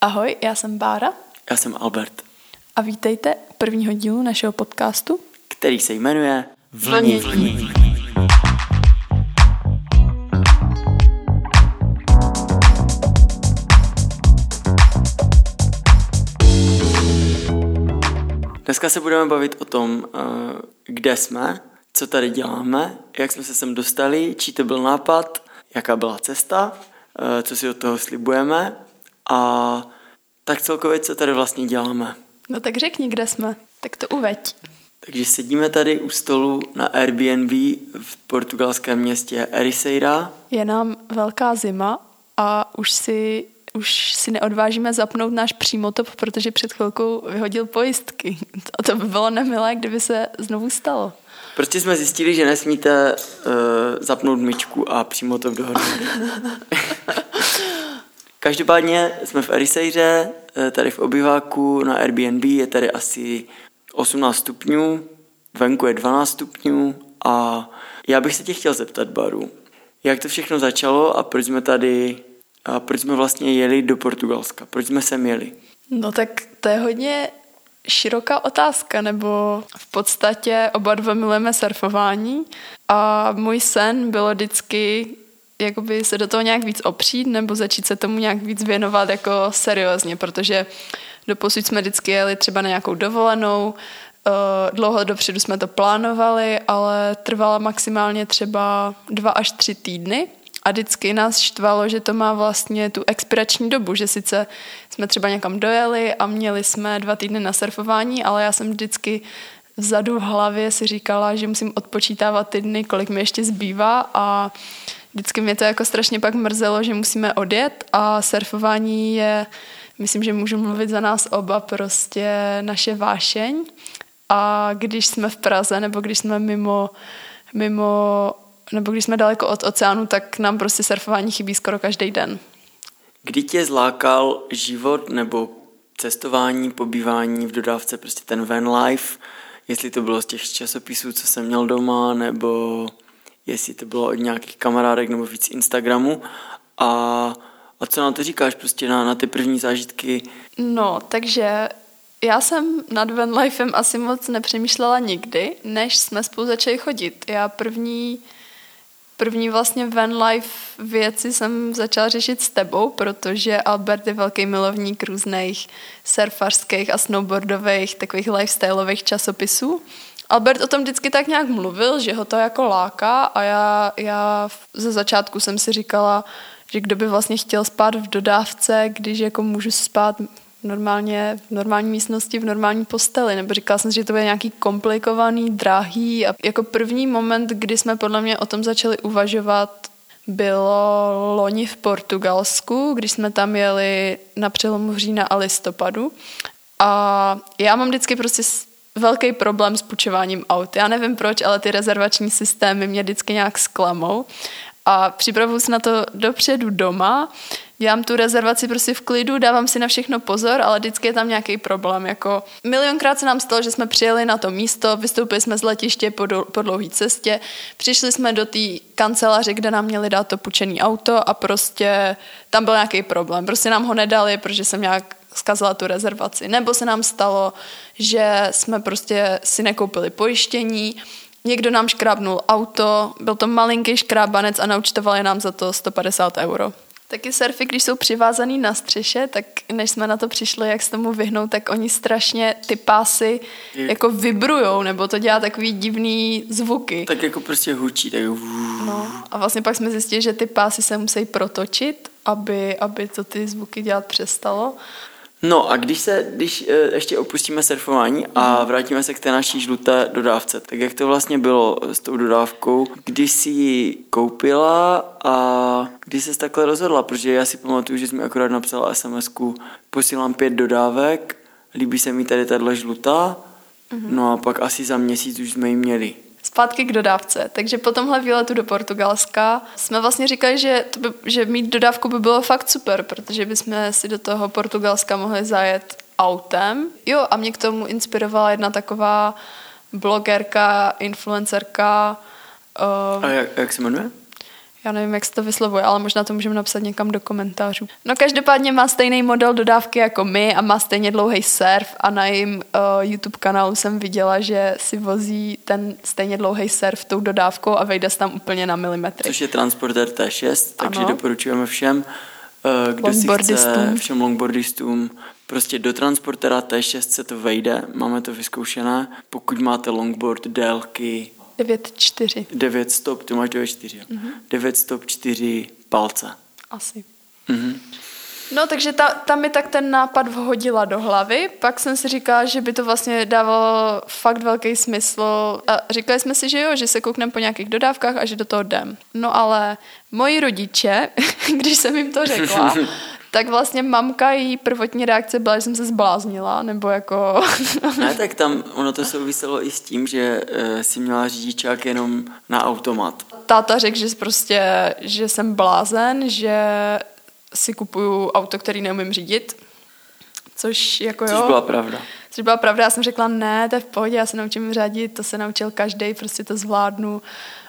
Ahoj, já jsem Bára Já jsem Albert, a vítejte u prvního dílu našeho podcastu. který se jmenuje Vlnění. Dneska se budeme bavit o tom, eh, kde jsme, co tady děláme, jak jsme se sem dostali, čí to byl nápad, jaká byla cesta, eh, co si od toho slibujeme a tak celkově, co tady vlastně děláme. No tak řekni, kde jsme, tak to uveď. Takže sedíme tady u stolu na Airbnb v portugalském městě Ericeira. Je nám velká zima a už si, už si neodvážíme zapnout náš přímotop, protože před chvilkou vyhodil pojistky. A to by bylo nemilé, kdyby se znovu stalo. Prostě jsme zjistili, že nesmíte uh, zapnout myčku a přímo to dohromady. Každopádně jsme v Erisejře, eh, tady v obyváku na Airbnb je tady asi 18 stupňů, venku je 12 stupňů a já bych se tě chtěl zeptat, Baru, jak to všechno začalo a proč jsme tady, a proč jsme vlastně jeli do Portugalska, proč jsme sem jeli? No tak to je hodně široká otázka, nebo v podstatě oba dva milujeme surfování a můj sen bylo vždycky jakoby se do toho nějak víc opřít nebo začít se tomu nějak víc věnovat jako seriózně, protože doposud jsme vždycky jeli třeba na nějakou dovolenou, eh, dlouho dopředu jsme to plánovali, ale trvala maximálně třeba dva až tři týdny. A vždycky nás štvalo, že to má vlastně tu expirační dobu, že sice jsme třeba někam dojeli a měli jsme dva týdny na surfování, ale já jsem vždycky vzadu v hlavě si říkala, že musím odpočítávat ty dny, kolik mi ještě zbývá a vždycky mě to jako strašně pak mrzelo, že musíme odjet a surfování je, myslím, že můžu mluvit za nás oba, prostě naše vášeň a když jsme v Praze nebo když jsme mimo, mimo nebo když jsme daleko od oceánu, tak nám prostě surfování chybí skoro každý den. Kdy tě zlákal život nebo cestování, pobývání v dodávce, prostě ten van life, jestli to bylo z těch časopisů, co jsem měl doma, nebo jestli to bylo od nějakých kamarádek nebo víc Instagramu a, a co na to říkáš prostě na, na ty první zážitky? No, takže já jsem nad van lifem asi moc nepřemýšlela nikdy, než jsme spolu začali chodit. Já první První vlastně van life věci jsem začala řešit s tebou, protože Albert je velký milovník různých surfařských a snowboardových, takových lifestyleových časopisů. Albert o tom vždycky tak nějak mluvil, že ho to jako láká a já, já ze začátku jsem si říkala, že kdo by vlastně chtěl spát v dodávce, když jako můžu spát normálně v normální místnosti, v normální posteli, nebo říkala jsem si, že to bude nějaký komplikovaný, drahý a jako první moment, kdy jsme podle mě o tom začali uvažovat, bylo loni v Portugalsku, když jsme tam jeli na přelomu října a listopadu. A já mám vždycky prostě velký problém s půjčováním aut. Já nevím proč, ale ty rezervační systémy mě vždycky nějak zklamou. A připravuju se na to dopředu doma, dělám tu rezervaci prostě v klidu, dávám si na všechno pozor, ale vždycky je tam nějaký problém. Jako milionkrát se nám stalo, že jsme přijeli na to místo, vystoupili jsme z letiště po, po dlouhé cestě, přišli jsme do té kanceláře, kde nám měli dát to půjčený auto a prostě tam byl nějaký problém. Prostě nám ho nedali, protože jsem nějak zkazila tu rezervaci. Nebo se nám stalo, že jsme prostě si nekoupili pojištění, někdo nám škrábnul auto, byl to malinký škrábanec a naučtovali nám za to 150 euro. Taky surfy, když jsou přivázaný na střeše, tak než jsme na to přišli, jak se tomu vyhnout, tak oni strašně ty pásy jako vibrujou, nebo to dělá takový divný zvuky. Tak jako prostě hučí, tak No a vlastně pak jsme zjistili, že ty pásy se musí protočit, aby, aby to ty zvuky dělat přestalo. No a když se, když e, ještě opustíme surfování a vrátíme se k té naší žluté dodávce, tak jak to vlastně bylo s tou dodávkou, když jsi ji koupila a když se takhle rozhodla, protože já si pamatuju, že jsi mi akorát napsala sms posílám pět dodávek, líbí se mi tady tahle žlutá, mm-hmm. no a pak asi za měsíc už jsme ji měli zpátky k dodávce. Takže po tomhle výletu do Portugalska jsme vlastně říkali, že, to by, že mít dodávku by bylo fakt super, protože bychom si do toho Portugalska mohli zajet autem. Jo, a mě k tomu inspirovala jedna taková blogerka, influencerka. Uh, a jak, jak se jmenuje? Já nevím, jak se to vyslovuje, ale možná to můžeme napsat někam do komentářů. No každopádně má stejný model dodávky jako my a má stejně dlouhý surf a na jejím uh, YouTube kanálu jsem viděla, že si vozí ten stejně dlouhý surf tou dodávkou a vejde se tam úplně na milimetry. Což je Transporter T6, takže ano. doporučujeme všem, uh, kdo si chce, všem longboardistům, prostě do Transportera T6 se to vejde, máme to vyzkoušené. Pokud máte longboard délky 9,4. 9 stop, ty máš 9,4. Mm-hmm. 9 stop 4 palce. Asi. Mm-hmm. No, takže ta, ta mi tak ten nápad vhodila do hlavy, pak jsem si říkala, že by to vlastně dávalo fakt velký smysl a říkali jsme si, že jo, že se koukneme po nějakých dodávkách a že do toho jdem. No ale moji rodiče, když jsem jim to řekla, tak vlastně mamka její prvotní reakce byla, že jsem se zbláznila, nebo jako... ne, tak tam ono to souviselo i s tím, že uh, si měla řidičák jenom na automat. Táta řekl, že prostě, že jsem blázen, že si kupuju auto, který neumím řídit, což jako jo. Což byla pravda. Což byla pravda, já jsem řekla, ne, to je v pohodě, já se naučím řadit, to se naučil každý, prostě to zvládnu.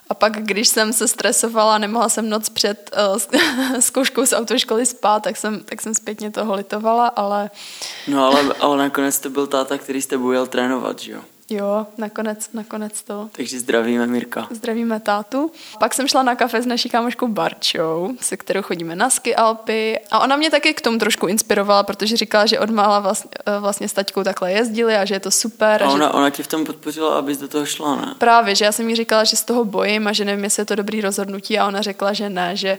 A pak, když jsem se stresovala, nemohla jsem noc před uh, zkouškou z autoškoly spát, tak jsem, tak jsem zpětně toho litovala, ale... No ale, ale nakonec to byl táta, který jste jel trénovat, že jo? Jo, nakonec, nakonec to. Takže zdravíme Mirka. Zdravíme tátu. Pak jsem šla na kafe s naší kámoškou Barčou, se kterou chodíme na ski Alpy. A ona mě taky k tomu trošku inspirovala, protože říkala, že od mála vlastně, vlastně s taťkou takhle jezdili a že je to super. A, a ona, že... ona tě v tom podpořila, abys do toho šla, ne? Právě, že já jsem jí říkala, že z toho bojím a že nevím, jestli je to dobrý rozhodnutí a ona řekla, že ne, že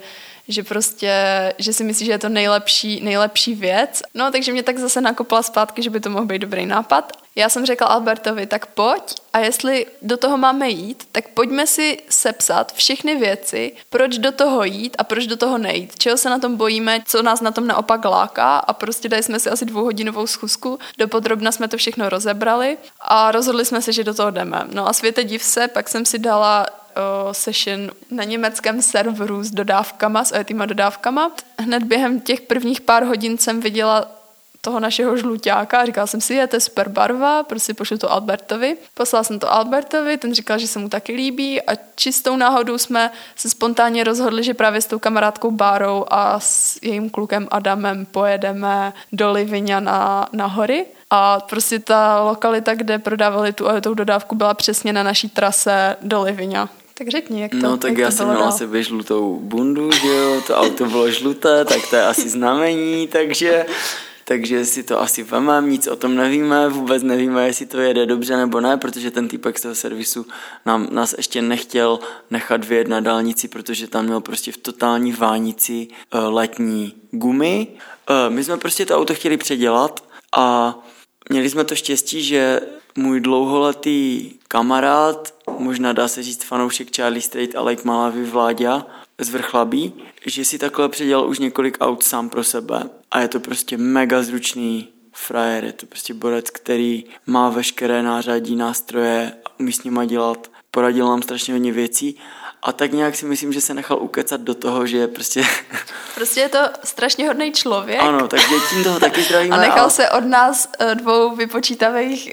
že prostě, že si myslí, že je to nejlepší, nejlepší věc. No, takže mě tak zase nakopla zpátky, že by to mohl být dobrý nápad. Já jsem řekla Albertovi, tak pojď a jestli do toho máme jít, tak pojďme si sepsat všechny věci, proč do toho jít a proč do toho nejít. Čeho se na tom bojíme, co nás na tom naopak láká a prostě dali jsme si asi dvouhodinovou schůzku, dopodrobna jsme to všechno rozebrali a rozhodli jsme se, že do toho jdeme. No a světe div se, pak jsem si dala session na německém serveru s dodávkama, s etýma dodávkama. Hned během těch prvních pár hodin jsem viděla toho našeho žluťáka a říkala jsem si, je to super barva, prostě pošlu to Albertovi. Poslala jsem to Albertovi, ten říkal, že se mu taky líbí a čistou náhodou jsme se spontánně rozhodli, že právě s tou kamarádkou Bárou a s jejím klukem Adamem pojedeme do Livinia na, na hory. A prostě ta lokalita, kde prodávali tu, tu dodávku, byla přesně na naší trase do Livinia. Tak řekni, jak to No tak jak já jsem měla sebe žlutou bundu, že jo, to auto bylo žluté, tak to je asi znamení, takže takže si to asi vemám, nic o tom nevíme, vůbec nevíme, jestli to jede dobře nebo ne, protože ten týpek z toho servisu nám, nás ještě nechtěl nechat vyjet na dálnici, protože tam měl prostě v totální vánici uh, letní gumy. Uh, my jsme prostě to auto chtěli předělat a měli jsme to štěstí, že můj dlouholetý kamarád, možná dá se říct fanoušek Charlie Strait a Lake Malawi Vláďa z Vrchlabí, že si takhle předělal už několik aut sám pro sebe a je to prostě mega zručný frajer, je to prostě borec, který má veškeré nářadí, nástroje a umí s nima dělat. Poradil nám strašně hodně věcí a tak nějak si myslím, že se nechal ukecat do toho, že prostě... Prostě je to strašně hodný člověk. Ano, takže tím toho taky zdravíme. A nechal a... se od nás uh, dvou vypočítavých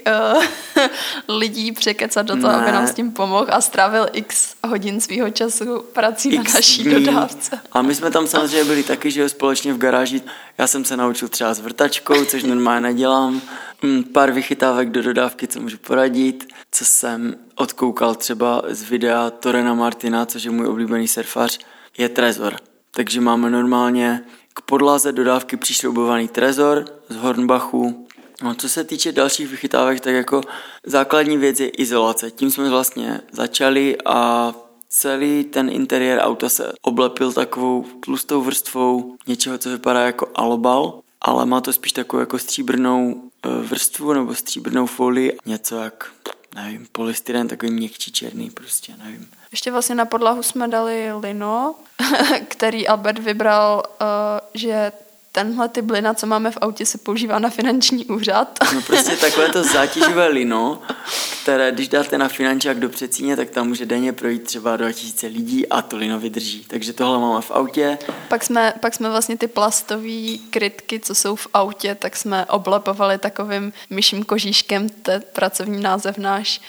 uh, lidí překecat do toho, ne. aby nám s tím pomohl a strávil x hodin svého času prací x na naší dní. dodávce. A my jsme tam samozřejmě byli taky, že jo, společně v garáži. Já jsem se naučil třeba s vrtačkou, což normálně nedělám. Mm, pár vychytávek do dodávky, co můžu poradit, co jsem odkoukal třeba z videa Torena Martina, což je můj oblíbený surfař, je trezor. Takže máme normálně k podlaze dodávky přišroubovaný trezor z Hornbachu. No, co se týče dalších vychytávek, tak jako základní věc je izolace. Tím jsme vlastně začali a celý ten interiér auta se oblepil takovou tlustou vrstvou něčeho, co vypadá jako alobal, ale má to spíš takovou jako stříbrnou e, vrstvu nebo stříbrnou folii, něco jak nevím, polystyren, takový měkčí černý prostě, nevím. Ještě vlastně na podlahu jsme dali lino, který Albert vybral, uh, že tenhle ty blina, co máme v autě, se používá na finanční úřad. No prostě takové to zátěžové lino, které když dáte na finančák do přecíně, tak tam může denně projít třeba 2000 lidí a to lino vydrží. Takže tohle máme v autě. Pak jsme, pak jsme vlastně ty plastové krytky, co jsou v autě, tak jsme oblepovali takovým myším kožíškem, to je pracovní název náš,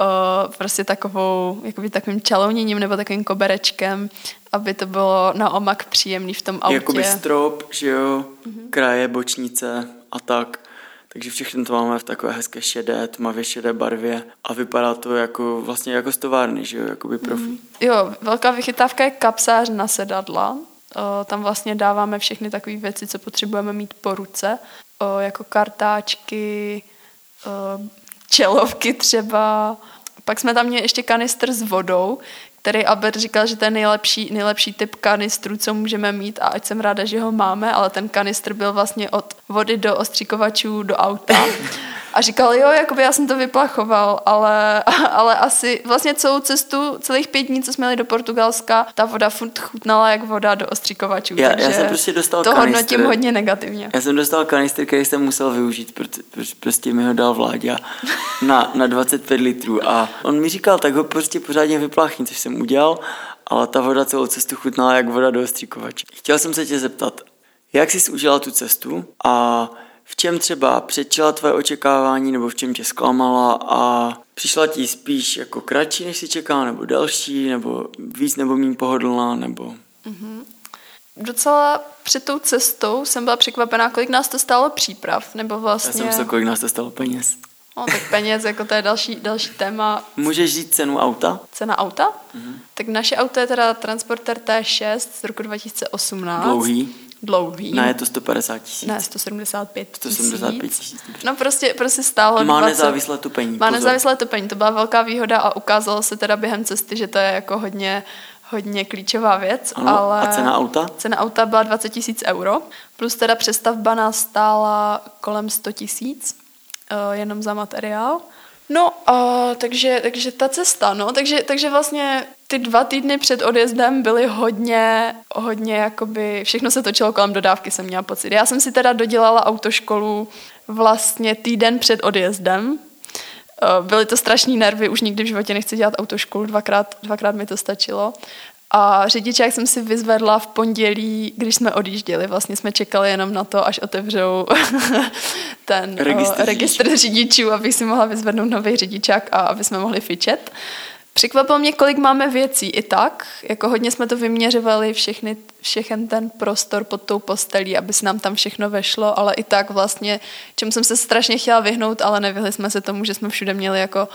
o, prostě takovou, jakoby takovým čalouněním nebo takovým koberečkem aby to bylo na omak příjemný v tom autě. Jakoby strop, že jo, mm-hmm. kraje, bočnice a tak. Takže všechno to máme v takové hezké šedé, tmavě šedé barvě a vypadá to jako vlastně jako z továrny, že jo, jakoby profi. Mm. Jo, velká vychytávka je kapsář na sedadla. O, tam vlastně dáváme všechny takové věci, co potřebujeme mít po ruce, o, jako kartáčky, o, čelovky třeba. Pak jsme tam měli ještě kanistr s vodou, který Albert říkal, že to je nejlepší, nejlepší typ kanistru, co můžeme mít a ať jsem ráda, že ho máme, ale ten kanistr byl vlastně od vody do ostříkovačů do auta. A říkal, jo, jakoby já jsem to vyplachoval, ale, ale asi vlastně celou cestu, celých pět dní, co jsme jeli do Portugalska, ta voda furt chutnala jak voda do ostříkovačů. Já, já jsem prostě dostal to kanistr, hodnotím hodně negativně. Já jsem dostal kanistr, který jsem musel využít, protože prostě mi ho dal vládě na, na 25 litrů a on mi říkal, tak ho prostě pořádně vypláchni, což jsem udělal, ale ta voda celou cestu chutnala jak voda do ostříkovačů. Chtěl jsem se tě zeptat, jak jsi užila tu cestu a v čem třeba předčila tvoje očekávání nebo v čem tě zklamala a přišla ti spíš jako kratší, než si čekala, nebo delší, nebo víc nebo méně pohodlná, nebo... Mm-hmm. Docela před tou cestou jsem byla překvapená, kolik nás to stálo příprav, nebo vlastně... Já jsem myslel, kolik nás to stálo peněz. No, tak peněz, jako to je další, další téma. Můžeš říct cenu auta? Cena auta? Mm-hmm. Tak naše auto je teda Transporter T6 z roku 2018. Dlouhý dlouhý. Ne, je to 150 tisíc. Ne, 175 tisíc. 175 tisíc. No prostě, prostě stálo Má 20, nezávislé topení. Má pozor. nezávislé topení, to byla velká výhoda a ukázalo se teda během cesty, že to je jako hodně hodně klíčová věc. Ano, ale a cena auta? Cena auta byla 20 tisíc euro, plus teda přestavba nás stála kolem 100 tisíc, uh, jenom za materiál. No, uh, takže, takže ta cesta, no, takže, takže vlastně ty dva týdny před odjezdem byly hodně, hodně jakoby, všechno se točilo kolem dodávky, jsem měla pocit. Já jsem si teda dodělala autoškolu vlastně týden před odjezdem. Eh, byly to strašní nervy, už nikdy v životě nechci dělat autoškolu, dvakrát, dvakrát mi to stačilo. A řidičák jsem si vyzvedla v pondělí, když jsme odjížděli. Vlastně jsme čekali jenom na to, až otevřou ten registr, o, registr řidičů, abych si mohla vyzvednout nový řidičák a aby jsme mohli fičet. Překvapilo mě, kolik máme věcí i tak. Jako hodně jsme to vyměřovali, všechny, všechen ten prostor pod tou postelí, aby se nám tam všechno vešlo, ale i tak vlastně, čemu jsem se strašně chtěla vyhnout, ale nevyhli jsme se tomu, že jsme všude měli jako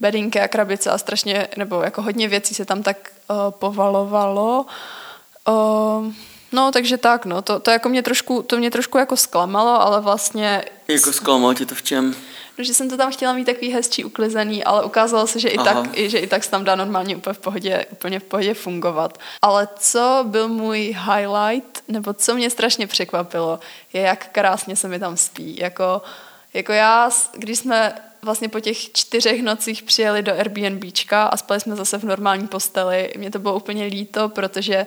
bedinky a krabice a strašně, nebo jako hodně věcí se tam tak uh, povalovalo. Uh, no, takže tak, no, to, to jako mě trošku, to mě trošku jako zklamalo, ale vlastně... Jako zklamalo tě to v čem? No, že jsem to tam chtěla mít takový hezčí, uklizený, ale ukázalo se, že i, tak, i, že i tak se tam dá normálně úplně v pohodě, úplně v pohodě fungovat. Ale co byl můj highlight, nebo co mě strašně překvapilo, je, jak krásně se mi tam spí. Jako, jako já, když jsme vlastně po těch čtyřech nocích přijeli do Airbnbčka a spali jsme zase v normální posteli. Mě to bylo úplně líto, protože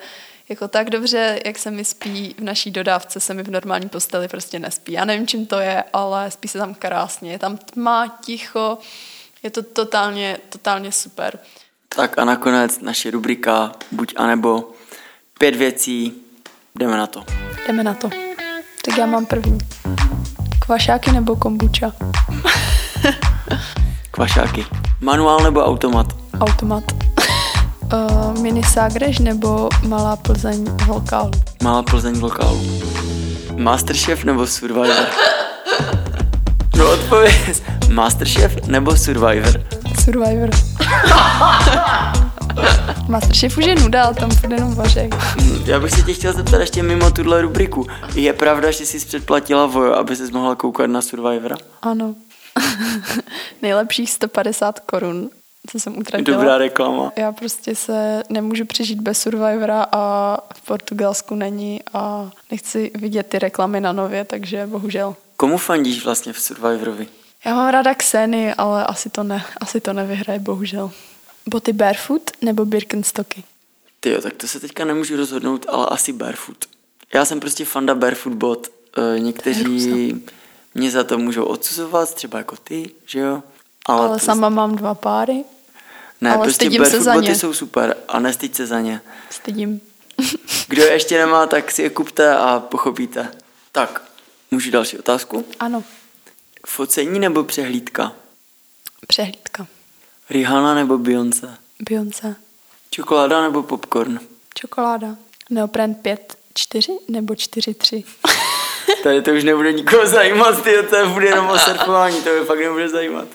jako tak dobře, jak se mi spí v naší dodávce, se mi v normální posteli prostě nespí. Já nevím, čím to je, ale spí se tam krásně. Je tam tma, ticho, je to totálně, totálně super. Tak a nakonec naše rubrika Buď a nebo pět věcí, jdeme na to. Jdeme na to. Tak já mám první. Kvašáky nebo kombuča? Kvašáky. Manuál nebo automat? Automat. Uh, mini Ságrež nebo Malá Plzeň vokálu? Malá Plzeň vokálu. Masterchef nebo Survivor? No odpověď. Masterchef nebo Survivor? Survivor. Masterchef už je nuda, ale tam bude jenom vařek. Já bych se tě chtěl zeptat ještě mimo tuhle rubriku. Je pravda, že jsi předplatila Vojo, aby ses mohla koukat na Survivora? Ano. Nejlepších 150 korun co jsem utratila. Dobrá reklama. Já prostě se nemůžu přežít bez Survivora a v Portugalsku není a nechci vidět ty reklamy na nově, takže bohužel. Komu fandíš vlastně v Survivorovi? Já mám ráda Xeny, ale asi to, ne, asi to nevyhraje, bohužel. Boty barefoot nebo Birkenstocky? Ty jo, tak to se teďka nemůžu rozhodnout, ale asi barefoot. Já jsem prostě fanda barefoot bot. E, někteří mě za to můžou odsuzovat, třeba jako ty, že jo? Ale, ale sama mám dva páry. Ne, ale prostě barefoot se boty jsou super a nestyď se za ně. Stydím. Kdo je ještě nemá, tak si je kupte a pochopíte. Tak, můžu další otázku? Ano. Focení nebo přehlídka? Přehlídka. Rihanna nebo Beyoncé? Beyoncé. Čokoláda nebo popcorn? Čokoláda. Neopren 5, 4 nebo 4, 3? Tady to už nebude nikoho zajímat, ty, to bude jenom o surfování, to mě fakt nebude zajímat.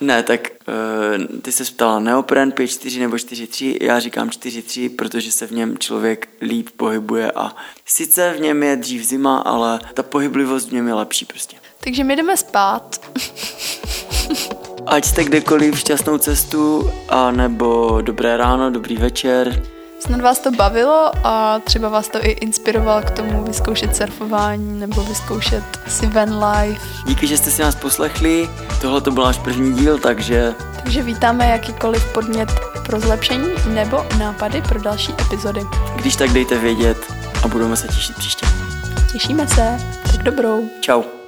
Ne, tak uh, ty se ptala neopren 5-4 nebo 4-3, já říkám 4-3, protože se v něm člověk líp pohybuje a sice v něm je dřív zima, ale ta pohyblivost v něm je lepší prostě. Takže my jdeme spát. Ať jste kdekoliv šťastnou cestu, a nebo dobré ráno, dobrý večer. Snad vás to bavilo a třeba vás to i inspirovalo k tomu vyzkoušet surfování nebo vyzkoušet si van life. Díky, že jste si nás poslechli. Tohle to byl náš první díl, takže... Takže vítáme jakýkoliv podnět pro zlepšení nebo nápady pro další epizody. Když tak dejte vědět a budeme se těšit příště. Těšíme se. Tak dobrou. Ciao.